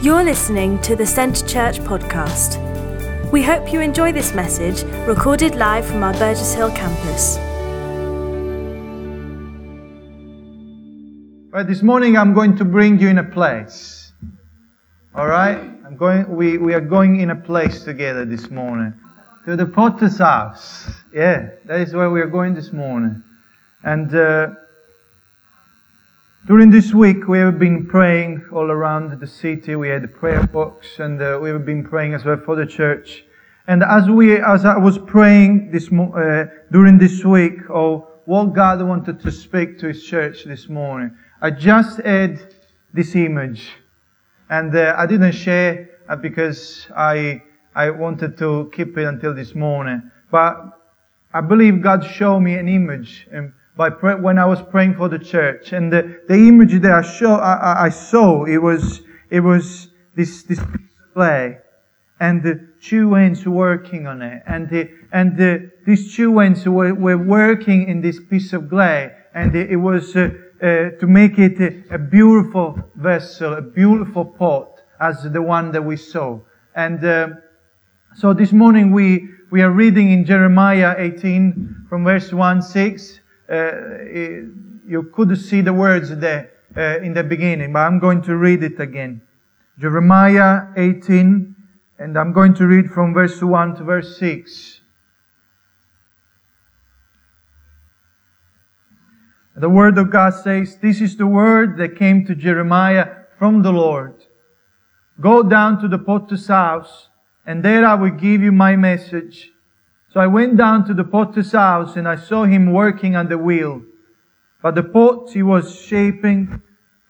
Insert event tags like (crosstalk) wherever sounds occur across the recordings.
You're listening to the Centre Church podcast. We hope you enjoy this message recorded live from our Burgess Hill campus. Right, this morning I'm going to bring you in a place. All right? I'm going we, we are going in a place together this morning. To the potter's house. Yeah, that is where we are going this morning. And uh, during this week, we have been praying all around the city. We had the prayer box, and uh, we have been praying as well for the church. And as we, as I was praying this uh, during this week, of what God wanted to speak to His church this morning, I just had this image, and uh, I didn't share because I I wanted to keep it until this morning. But I believe God showed me an image. And by pray, when I was praying for the church. And the, the image that I, show, I, I saw, it was, it was this, this play and the two ends working on it. And, the, and the, these two ends were, were working in this piece of clay. And it, it was uh, uh, to make it a, a, beautiful vessel, a beautiful pot, as the one that we saw. And uh, so this morning we, we are reading in Jeremiah 18 from verse 1 6. Uh, you could see the words there uh, in the beginning, but I'm going to read it again. Jeremiah 18, and I'm going to read from verse 1 to verse 6. The word of God says, This is the word that came to Jeremiah from the Lord. Go down to the potter's house, and there I will give you my message. So I went down to the potter's house and I saw him working on the wheel. But the pot he was shaping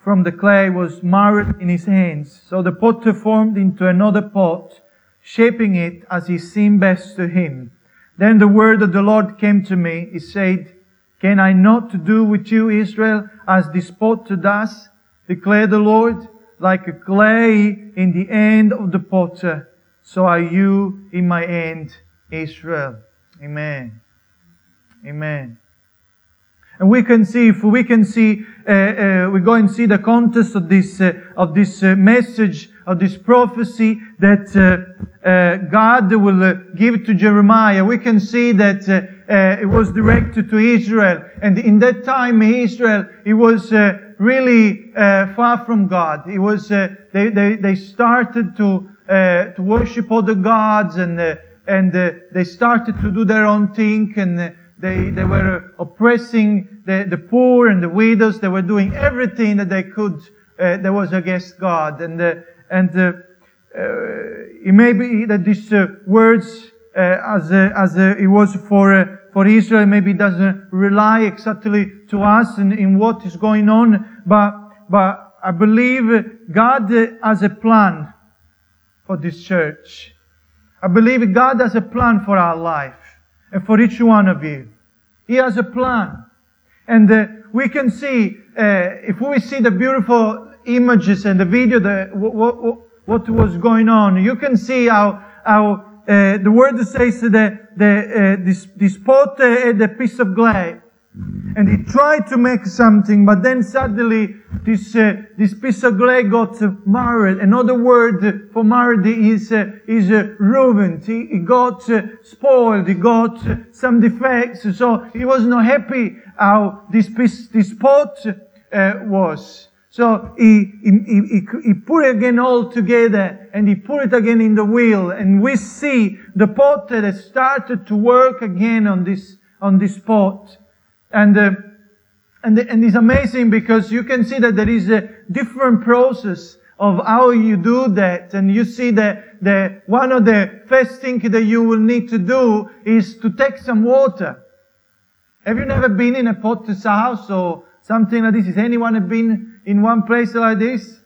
from the clay was marred in his hands. So the potter formed into another pot, shaping it as he seemed best to him. Then the word of the Lord came to me. He said, Can I not do with you, Israel, as this potter does? Declare the Lord, like a clay in the hand of the potter, so are you in my hand Israel. Amen. Amen. And we can see, if we can see, uh, uh, we go and see the context of this, uh, of this uh, message, of this prophecy that uh, uh, God will give to Jeremiah. We can see that it was directed to Israel. And in that time, Israel, it was really far from God. It was, they, they, they started to, to worship other gods and and uh, they started to do their own thing and uh, they, they were oppressing the, the poor and the widows. They were doing everything that they could uh, that was against God. And, uh, and uh, uh, it may be that these words, as, as it was for, for Israel, maybe doesn't rely exactly to us in, in what is going on, but, but I believe God has a plan for this church. I believe God has a plan for our life and for each one of you. He has a plan. And uh, we can see, uh, if we see the beautiful images and the video, the, what, what, what was going on, you can see how, how uh, the word says that the, uh, this, this pot had a piece of glass and he tried to make something, but then suddenly this, uh, this piece of clay got marred. Another word for marred is, uh, is uh, ruined. He, he got uh, spoiled. He got some defects. So he was not happy how this piece, this pot uh, was. So he, he, he, he put it again all together and he put it again in the wheel. And we see the pot that has started to work again on this, on this pot. And, uh, and, and it's amazing because you can see that there is a different process of how you do that. And you see that the, one of the first things that you will need to do is to take some water. Have you never been in a potter's house or something like this? Has anyone been in one place like this?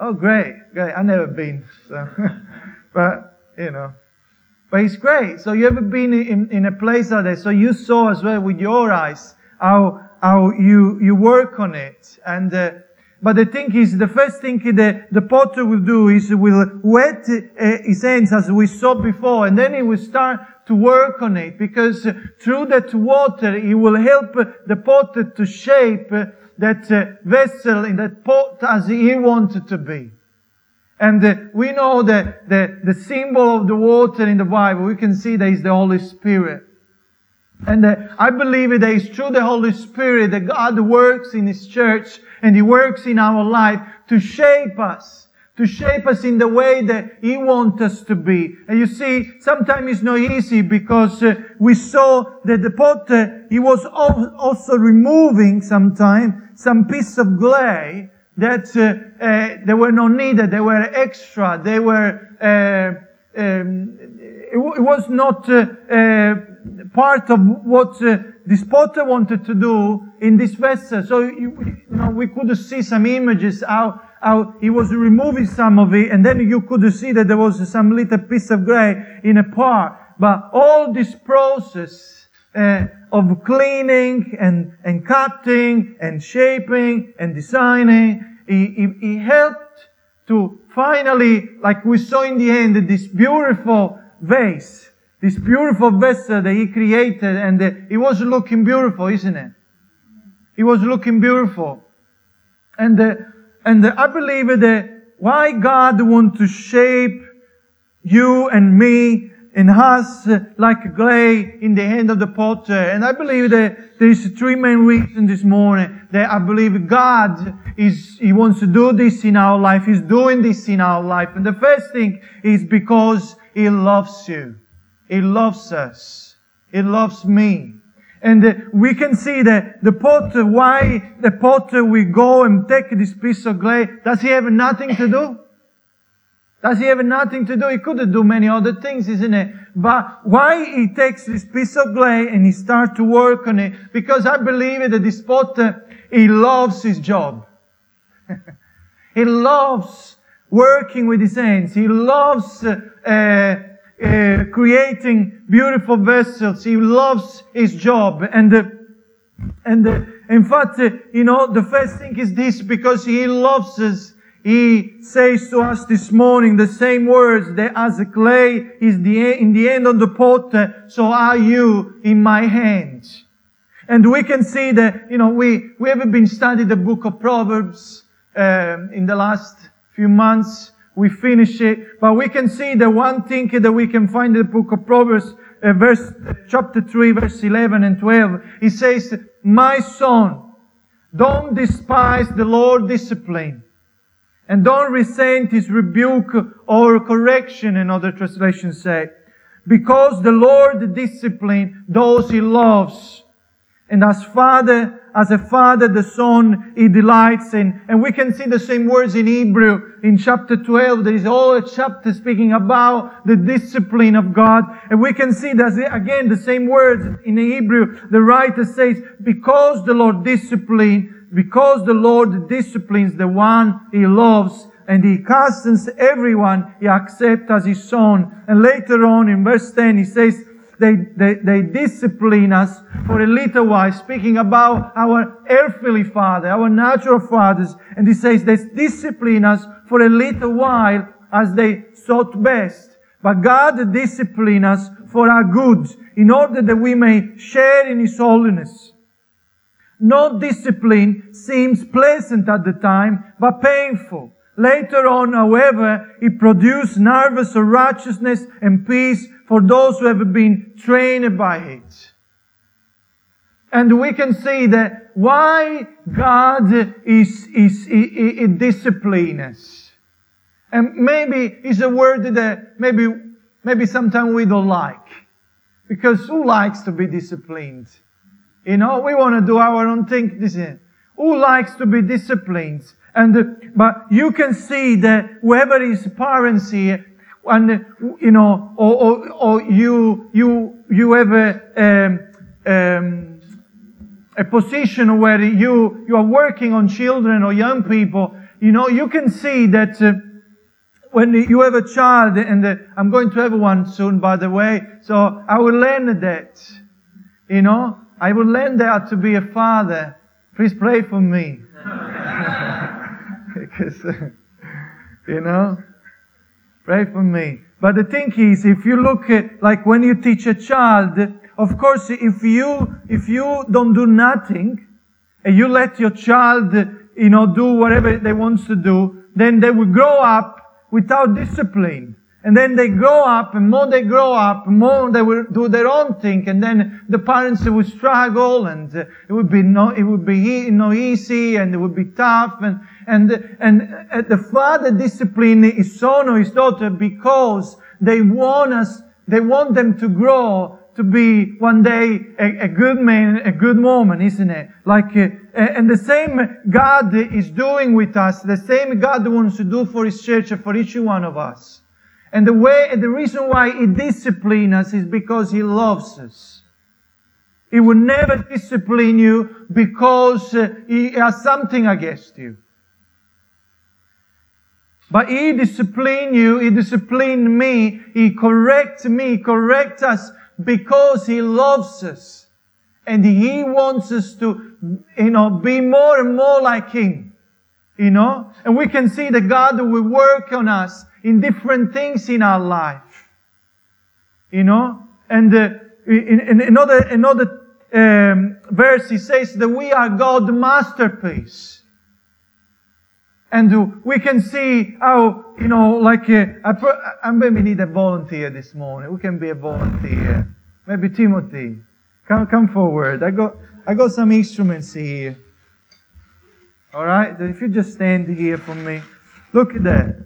Oh, great, great. I've never been. So. (laughs) but, you know. But it's great. So you ever been in, in a place like that? So you saw as well with your eyes how, how you, you work on it. And, uh, but the thing is, the first thing the, the potter will do is will wet uh, his hands as we saw before, and then he will start to work on it because through that water he will help the potter to shape that uh, vessel in that pot as he wanted to be. And uh, we know that the, the symbol of the water in the Bible, we can see that is the Holy Spirit. And uh, I believe that it's through the Holy Spirit that God works in His church and He works in our life to shape us to shape us in the way that He wants us to be. And you see, sometimes it's not easy because uh, we saw that the potter, he was also removing sometimes some piece of clay that uh, uh, they were not needed, they were extra, they were, uh, um, it, it, was not uh, uh, part of what this potter wanted to do in this vessel. So, you, you know, we could see some images how how he was removing some of it, and then you could see that there was some little piece of gray in a part. But all this process uh, of cleaning and, and cutting and shaping and designing, he helped to finally, like we saw in the end, this beautiful vase, this beautiful vessel that he created, and uh, it was looking beautiful, isn't it? It was looking beautiful. And uh, and I believe that why God wants to shape you and me and us like clay in the hand of the potter. And I believe that there is three main reasons this morning that I believe God is, He wants to do this in our life. He's doing this in our life. And the first thing is because He loves you. He loves us. He loves me. And uh, we can see that the potter, why the potter will go and take this piece of clay, does he have nothing to do? Does he have nothing to do? He could do many other things, isn't it? But why he takes this piece of clay and he starts to work on it? Because I believe that this potter, he loves his job. (laughs) he loves working with his hands. He loves uh, uh, uh, creating beautiful vessels. He loves his job. And, uh, and uh, in fact, uh, you know, the first thing is this, because he loves us, he says to us this morning the same words that as clay is the, in the end of the potter, so are you in my hands. And we can see that, you know, we, we have been studying the book of Proverbs um, in the last few months we finish it. But we can see the one thing that we can find in the book of Proverbs, uh, verse, chapter 3, verse 11 and 12. It says, My son, don't despise the Lord discipline. And don't resent his rebuke or correction, another translation say. Because the Lord discipline those he loves. And as Father, as a father, the son, he delights in. And we can see the same words in Hebrew in chapter 12. There is all a chapter speaking about the discipline of God. And we can see that again, the same words in the Hebrew. The writer says, because the Lord discipline, because the Lord disciplines the one he loves, and he castens everyone he accepts as his son. And later on in verse 10, he says, they, they, they discipline us for a little while, speaking about our earthly father, our natural fathers. And he says they discipline us for a little while as they sought best. But God discipline us for our good in order that we may share in His holiness. No discipline seems pleasant at the time, but painful. Later on, however, it produced nervous righteousness and peace for those who have been trained by it. And we can see that why God is, is, is, us. And maybe it's a word that maybe, maybe sometimes we don't like. Because who likes to be disciplined? You know, we want to do our own thing. Who likes to be disciplined? And, but you can see that whoever is parents here, and, you know, or, or, or you, you, you have a, um, um, a position where you, you are working on children or young people, you know, you can see that uh, when you have a child, and uh, I'm going to have one soon, by the way, so I will learn that, you know, I will learn that to be a father. Please pray for me. Because, (laughs) you know, pray for me. But the thing is, if you look at, like when you teach a child, of course, if you, if you don't do nothing, and you let your child, you know, do whatever they want to do, then they will grow up without discipline. And then they grow up, and more they grow up, more they will do their own thing, and then the parents will struggle, and it would be no, it would be no easy, and it would be tough, and and and the father discipline his son or his daughter because they want us, they want them to grow to be one day a, a good man, a good woman, isn't it? Like, uh, and the same God is doing with us, the same God wants to do for His church and for each one of us. And the way, and the reason why He disciplines us is because He loves us. He will never discipline you because uh, He has something against you. But He disciplined you, He disciplined me, He corrects me, corrects us because He loves us. And He wants us to, you know, be more and more like Him. You know? And we can see that God will work on us in different things in our life. You know? And uh, in, in another, another um, verse, he says that we are God's masterpiece. And we can see how, you know, like, uh, I, I maybe need a volunteer this morning. We can be a volunteer. Maybe Timothy. Come, come forward. I got, I got some instruments here. All right? If you just stand here for me. Look at that.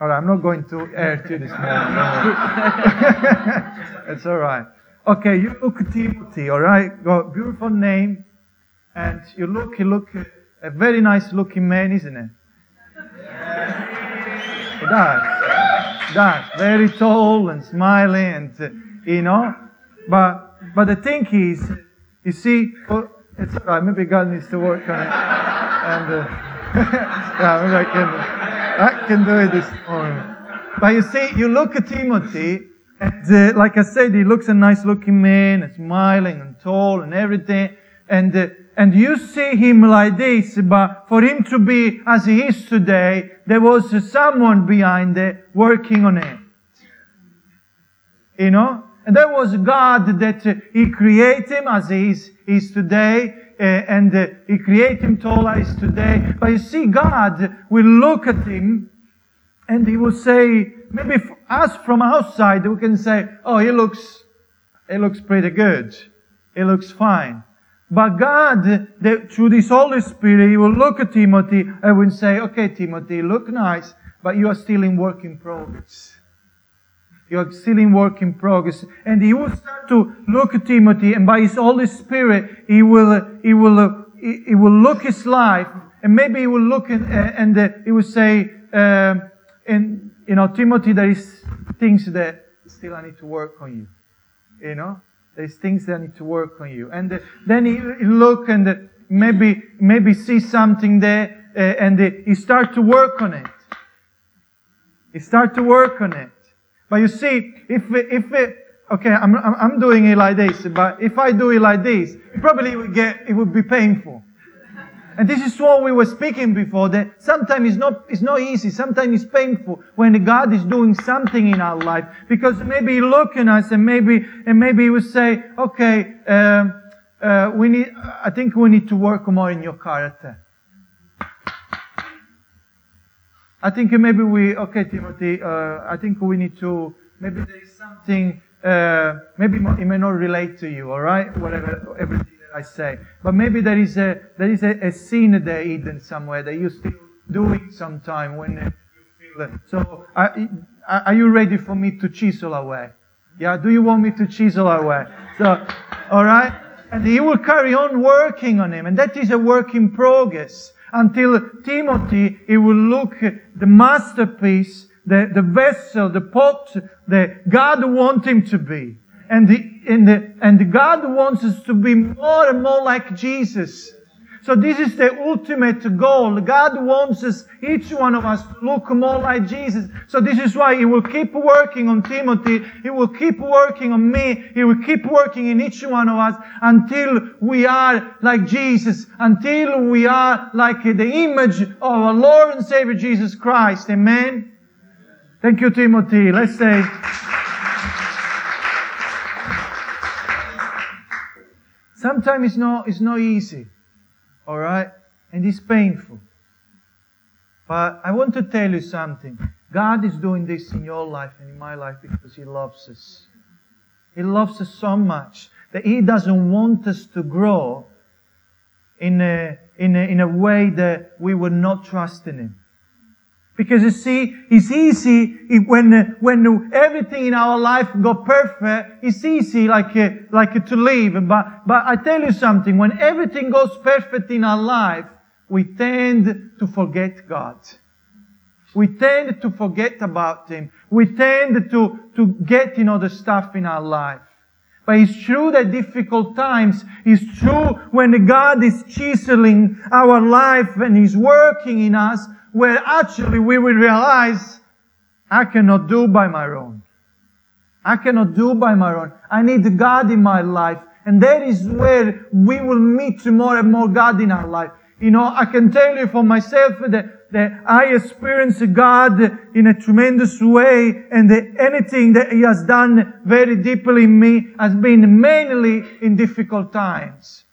All right, I'm not going to hurt you this morning. (laughs) it's all right. Okay, you look Timothy, all right? Got beautiful name. And you look, you look a very nice looking man, isn't it? Does. Does. Very tall and smiling and, uh, you know. But, but the thing is, you see, well, it's all right. Maybe God needs to work on it. And, uh, (laughs) yeah, maybe I can, I can do it this morning. But you see, you look at Timothy, and uh, like I said, he looks a nice looking man, smiling and tall and everything. And, and you see him like this, but for him to be as he is today, there was someone behind it working on it. You know? And that was God that uh, He created him as he is, is today. Uh, and uh, He created him tall as today. But you see, God will look at him and He will say, maybe us from outside, we can say, oh, he looks, he looks pretty good. He looks fine. But God, through this Holy Spirit, He will look at Timothy and will say, okay, Timothy, look nice, but you are still in work in progress. You are still in work in progress. And He will start to look at Timothy and by His Holy Spirit, He will, He will, He will look His life and maybe He will look and, and uh, He will say, uh, and, you know, Timothy, there is things that still I need to work on you. You know? There's things that need to work on you. And uh, then he, look and uh, maybe, maybe see something there uh, and he start to work on it. He start to work on it. But you see, if, if, okay, I'm, I'm doing it like this, but if I do it like this, probably it would get, it would be painful. And this is what we were speaking before, that sometimes it's not, it's not easy, sometimes it's painful when God is doing something in our life. Because maybe He look at us and maybe, and maybe He will say, okay, uh, uh, we need, I think we need to work more in your character. I think maybe we, okay, Timothy, uh, I think we need to, maybe there is something, uh, maybe it may not relate to you, alright? Whatever, everything I say. But maybe there is a there is a, a sin there hidden somewhere that you still doing sometime when you feel it. So are, are you ready for me to chisel away? Yeah, do you want me to chisel away? So, all right. And he will carry on working on him, and that is a work in progress until Timothy. He will look the masterpiece, the the vessel, the pot that God wants him to be and the, the, and God wants us to be more and more like Jesus. So this is the ultimate goal. God wants us, each one of us, to look more like Jesus. So this is why He will keep working on Timothy. He will keep working on me. He will keep working in each one of us until we are like Jesus, until we are like the image of our Lord and Savior Jesus Christ. Amen. Thank you, Timothy. Let's say. Sometimes it's not, it's not easy. Alright? And it's painful. But I want to tell you something. God is doing this in your life and in my life because He loves us. He loves us so much that He doesn't want us to grow in a, in a, in a way that we would not trust in Him. Because you see, it's easy when, when everything in our life go perfect, it's easy like, uh, like to live. But, but I tell you something, when everything goes perfect in our life, we tend to forget God. We tend to forget about Him. We tend to, to get, you know, the stuff in our life. But it's true that difficult times, it's true when God is chiseling our life and He's working in us, where actually we will realize, I cannot do by my own. I cannot do by my own. I need God in my life. And that is where we will meet more and more God in our life. You know, I can tell you for myself that, that I experience God in a tremendous way and that anything that He has done very deeply in me has been mainly in difficult times.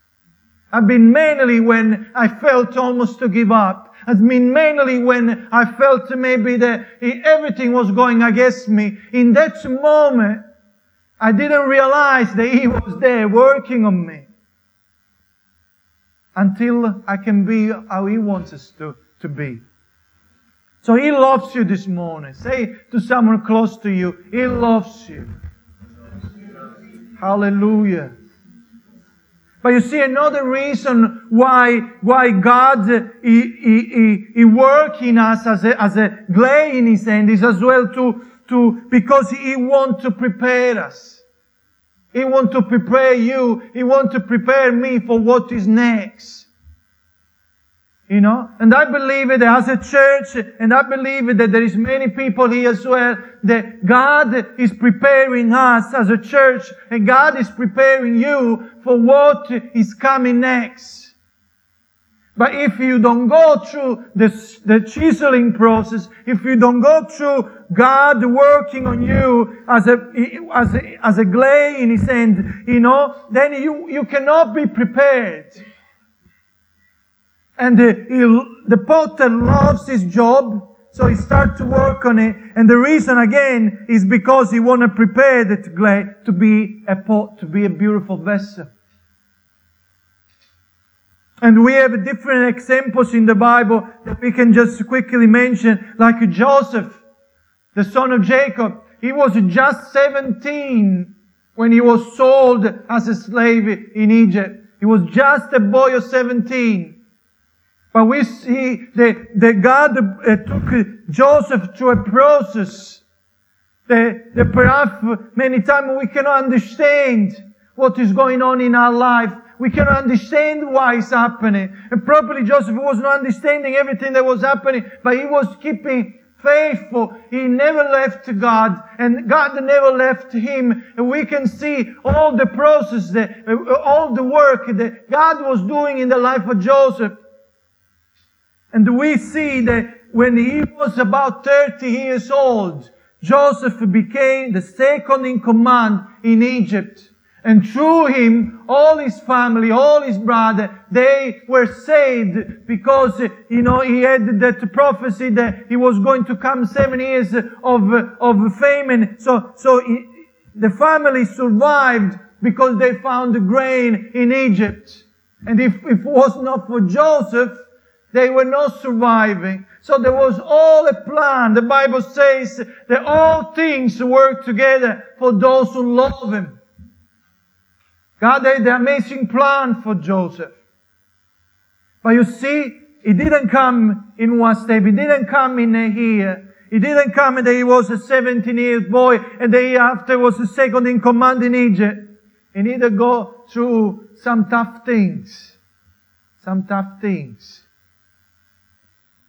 I've been mainly when I felt almost to give up. Has been mainly when I felt maybe that everything was going against me. In that moment, I didn't realize that He was there working on me until I can be how He wants us to, to be. So He loves you this morning. Say to someone close to you, He loves you. Hallelujah. But you see, another reason why, why God he, he, he, work in us as a, as a clay in His hand is as well to, to, because He want to prepare us. He want to prepare you. He want to prepare me for what is next. You know, and I believe it as a church, and I believe that there is many people here as well, that God is preparing us as a church, and God is preparing you for what is coming next. But if you don't go through the, the chiseling process, if you don't go through God working on you as a, as a, as a clay in His hand, you know, then you, you cannot be prepared. And the, the potter loves his job, so he starts to work on it. And the reason again is because he want to prepare the clay to be a pot, to be a beautiful vessel. And we have different examples in the Bible that we can just quickly mention, like Joseph, the son of Jacob. He was just 17 when he was sold as a slave in Egypt. He was just a boy of 17. But we see that, that God uh, took Joseph through a process that, that perhaps many times we cannot understand what is going on in our life we cannot understand why it's happening. And probably Joseph was not understanding everything that was happening, but he was keeping faithful. He never left God, and God never left him. And we can see all the process, that, all the work that God was doing in the life of Joseph. And we see that when he was about 30 years old, Joseph became the second in command in Egypt. And through him, all his family, all his brother, they were saved because, you know, he had that prophecy that he was going to come seven years of, of famine. So, so he, the family survived because they found grain in Egypt. And if, if it was not for Joseph, they were not surviving. So there was all a plan. The Bible says that all things work together for those who love him God had the amazing plan for Joseph. But you see, it didn't come in one step. It didn't come in a year. It didn't come that he was a 17 year old boy and the year after was the second in command in Egypt. He needed to go through some tough things. Some tough things.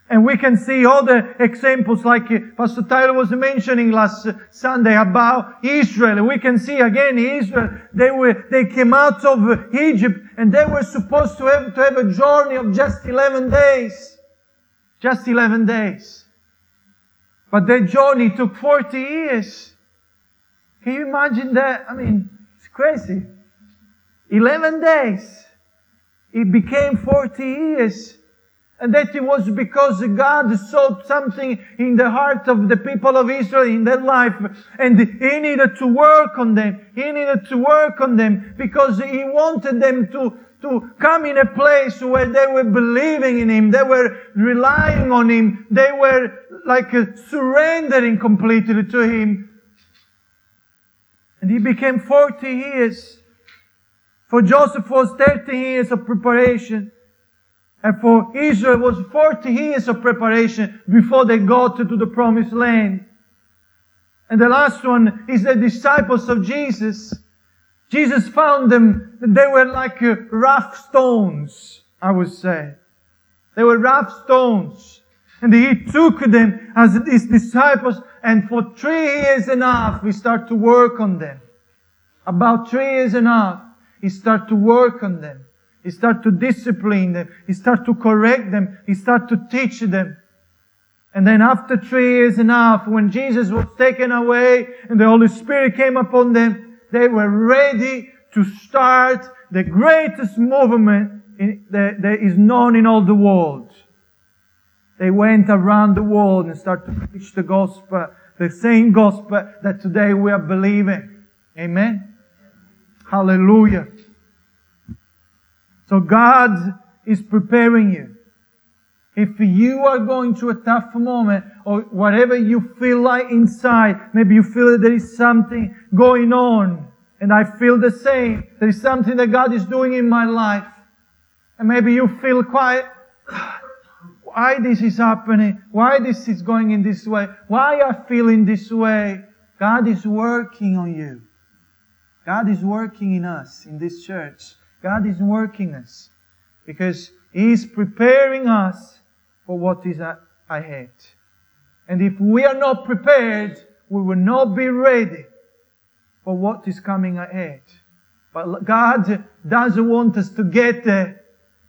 And we can see all the examples like uh, Pastor Tyler was mentioning last Sunday about Israel. We can see again Israel, they were, they came out of Egypt and they were supposed to have, to have a journey of just 11 days. Just 11 days. But their journey took 40 years. Can you imagine that? I mean, it's crazy. 11 days. It became 40 years. And that it was because God saw something in the heart of the people of Israel in their life. And He needed to work on them. He needed to work on them because He wanted them to, to come in a place where they were believing in Him. They were relying on Him. They were like uh, surrendering completely to Him. And He became 40 years. For Joseph was 30 years of preparation. And for Israel was 40 years of preparation before they got to the promised land. And the last one is the disciples of Jesus. Jesus found them, they were like uh, rough stones, I would say. They were rough stones. And he took them as his disciples and for three years and a half, we start to work on them. About three years and a half, he start to work on them. He start to discipline them. He start to correct them. He start to teach them. And then after three years and a half, when Jesus was taken away and the Holy Spirit came upon them, they were ready to start the greatest movement in, that, that is known in all the world. They went around the world and started to preach the gospel, the same gospel that today we are believing. Amen. Hallelujah. So God is preparing you. If you are going through a tough moment or whatever you feel like inside, maybe you feel that there is something going on and I feel the same. There is something that God is doing in my life. And maybe you feel quite, why this is happening? Why this is going in this way? Why I feel in this way? God is working on you. God is working in us, in this church. God is working us because He is preparing us for what is ahead. And if we are not prepared, we will not be ready for what is coming ahead. But God doesn't want us to get there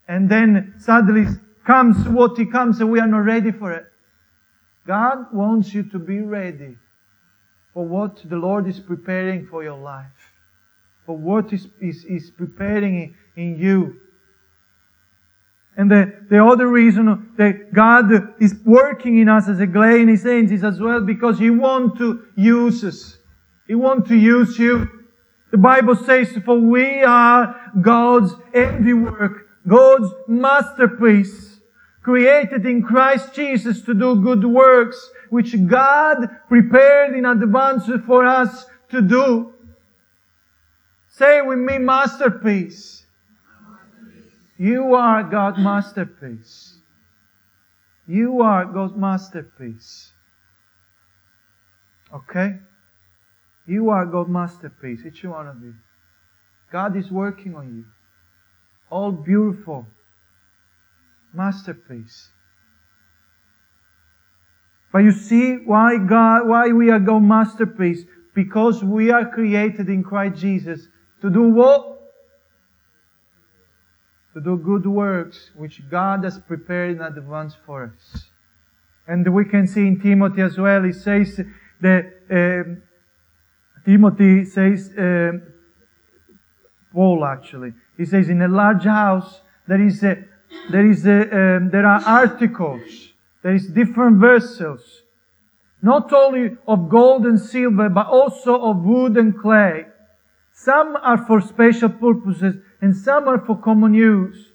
and then suddenly comes what He comes and we are not ready for it. God wants you to be ready for what the Lord is preparing for your life, for what is, is, is preparing in you. And the, the other reason that God is working in us as a clay in His hands is as well because He wants to use us. He wants to use you. The Bible says, for we are God's handiwork, God's masterpiece created in Christ Jesus to do good works, which God prepared in advance for us to do. Say with me, masterpiece. You are God's masterpiece. You are God's masterpiece. Okay? You are God's masterpiece, each one of you. God is working on you. All beautiful masterpiece. But you see why God, why we are God's masterpiece? Because we are created in Christ Jesus to do what? To do good works which God has prepared in advance for us. And we can see in Timothy as well, he says that um, Timothy says, um, Paul actually, he says, in a large house there is a there is a, um, there are articles, there is different vessels, not only of gold and silver, but also of wood and clay. Some are for special purposes, and some are for common use.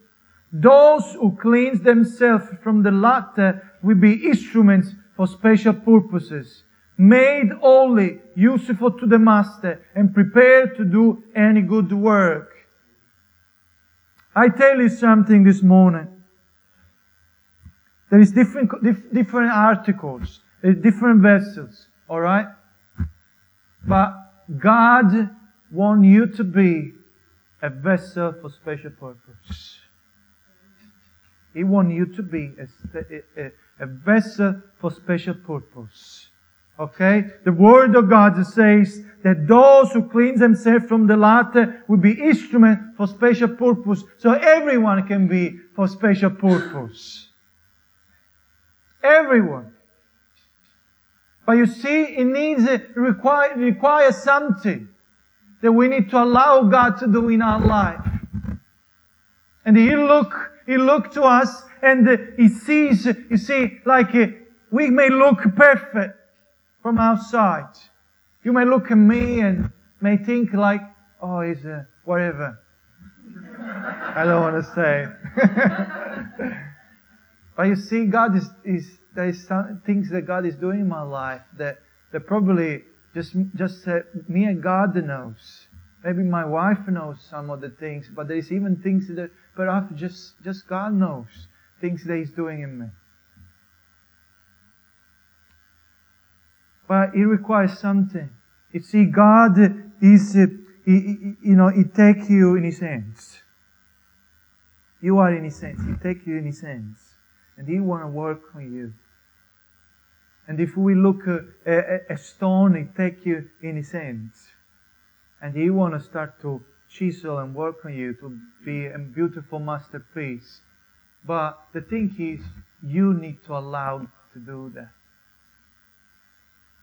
Those who cleanse themselves from the latter will be instruments for special purposes, made holy, useful to the master, and prepared to do any good work. I tell you something this morning. There is different, different articles, uh, different vessels, alright? But God wants you to be a vessel for special purpose. He wants you to be a, a, a vessel for special purpose. Okay? The Word of God says that those who cleanse themselves from the latter will be instrument for special purpose. So everyone can be for special purpose. Everyone. But you see, it needs, it require, requires something that we need to allow God to do in our life. And He look, He looks to us and uh, He sees, you see, like uh, we may look perfect from outside. You may look at me and may think like, oh, he's a whatever. I don't want to say. (laughs) but you see, God is, is there is some things that God is doing in my life that, that probably just, just uh, me and God knows. Maybe my wife knows some of the things, but there's even things that perhaps just, just God knows things that He's doing in me. But it requires something. You see, God is, uh, he, he, you know, He take you in His hands. You are in His hands. He take you in His hands. And He want to work on you. And if we look uh, at a, a stone, He take you in His hands. And He want to start to chisel and work on you to be a beautiful masterpiece. But the thing is, you need to allow to do that.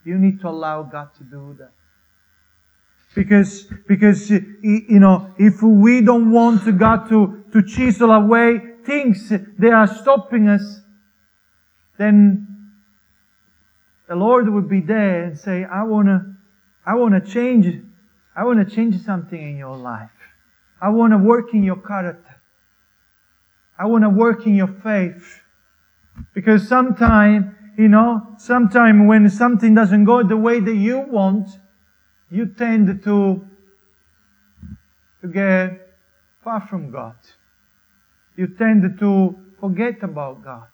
You need to allow God to do that. Because, because, you know, if we don't want God to, to chisel away things that are stopping us, then the Lord would be there and say, I wanna, I wanna change, I wanna change something in your life. I wanna work in your character. I wanna work in your faith. Because sometime, you know, sometime when something doesn't go the way that you want, you tend to, to get far from God. You tend to forget about God.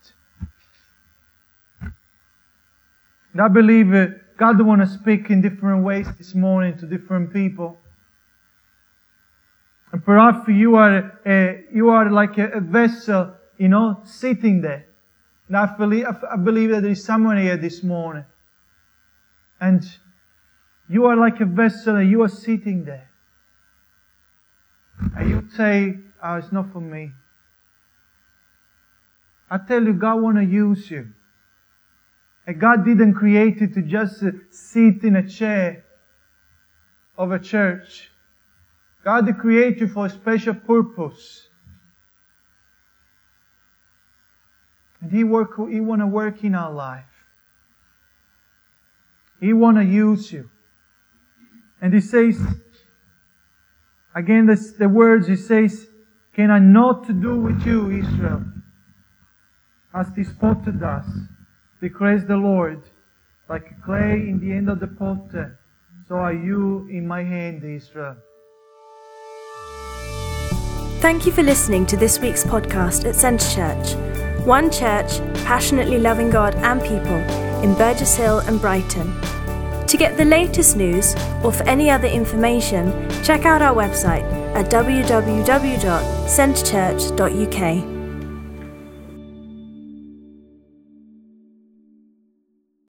And I believe uh, God want to speak in different ways this morning to different people. And perhaps you are a, you are like a, a vessel, you know, sitting there. And I believe, I believe that there is someone here this morning. And you are like a vessel and you are sitting there. And you say, oh, it's not for me. I tell you, God want to use you. And God didn't create you to just sit in a chair of a church. God created you for a special purpose. And He work, He want to work in our life. He want to use you. And He says, again, the words He says, can I not do with you, Israel, as this potter does? Declares the Lord, like clay in the end of the potter, so are you in my hand, Israel. Thank you for listening to this week's podcast at Centre Church, one church passionately loving God and people in Burgess Hill and Brighton. To get the latest news or for any other information, check out our website at www.centrechurch.uk.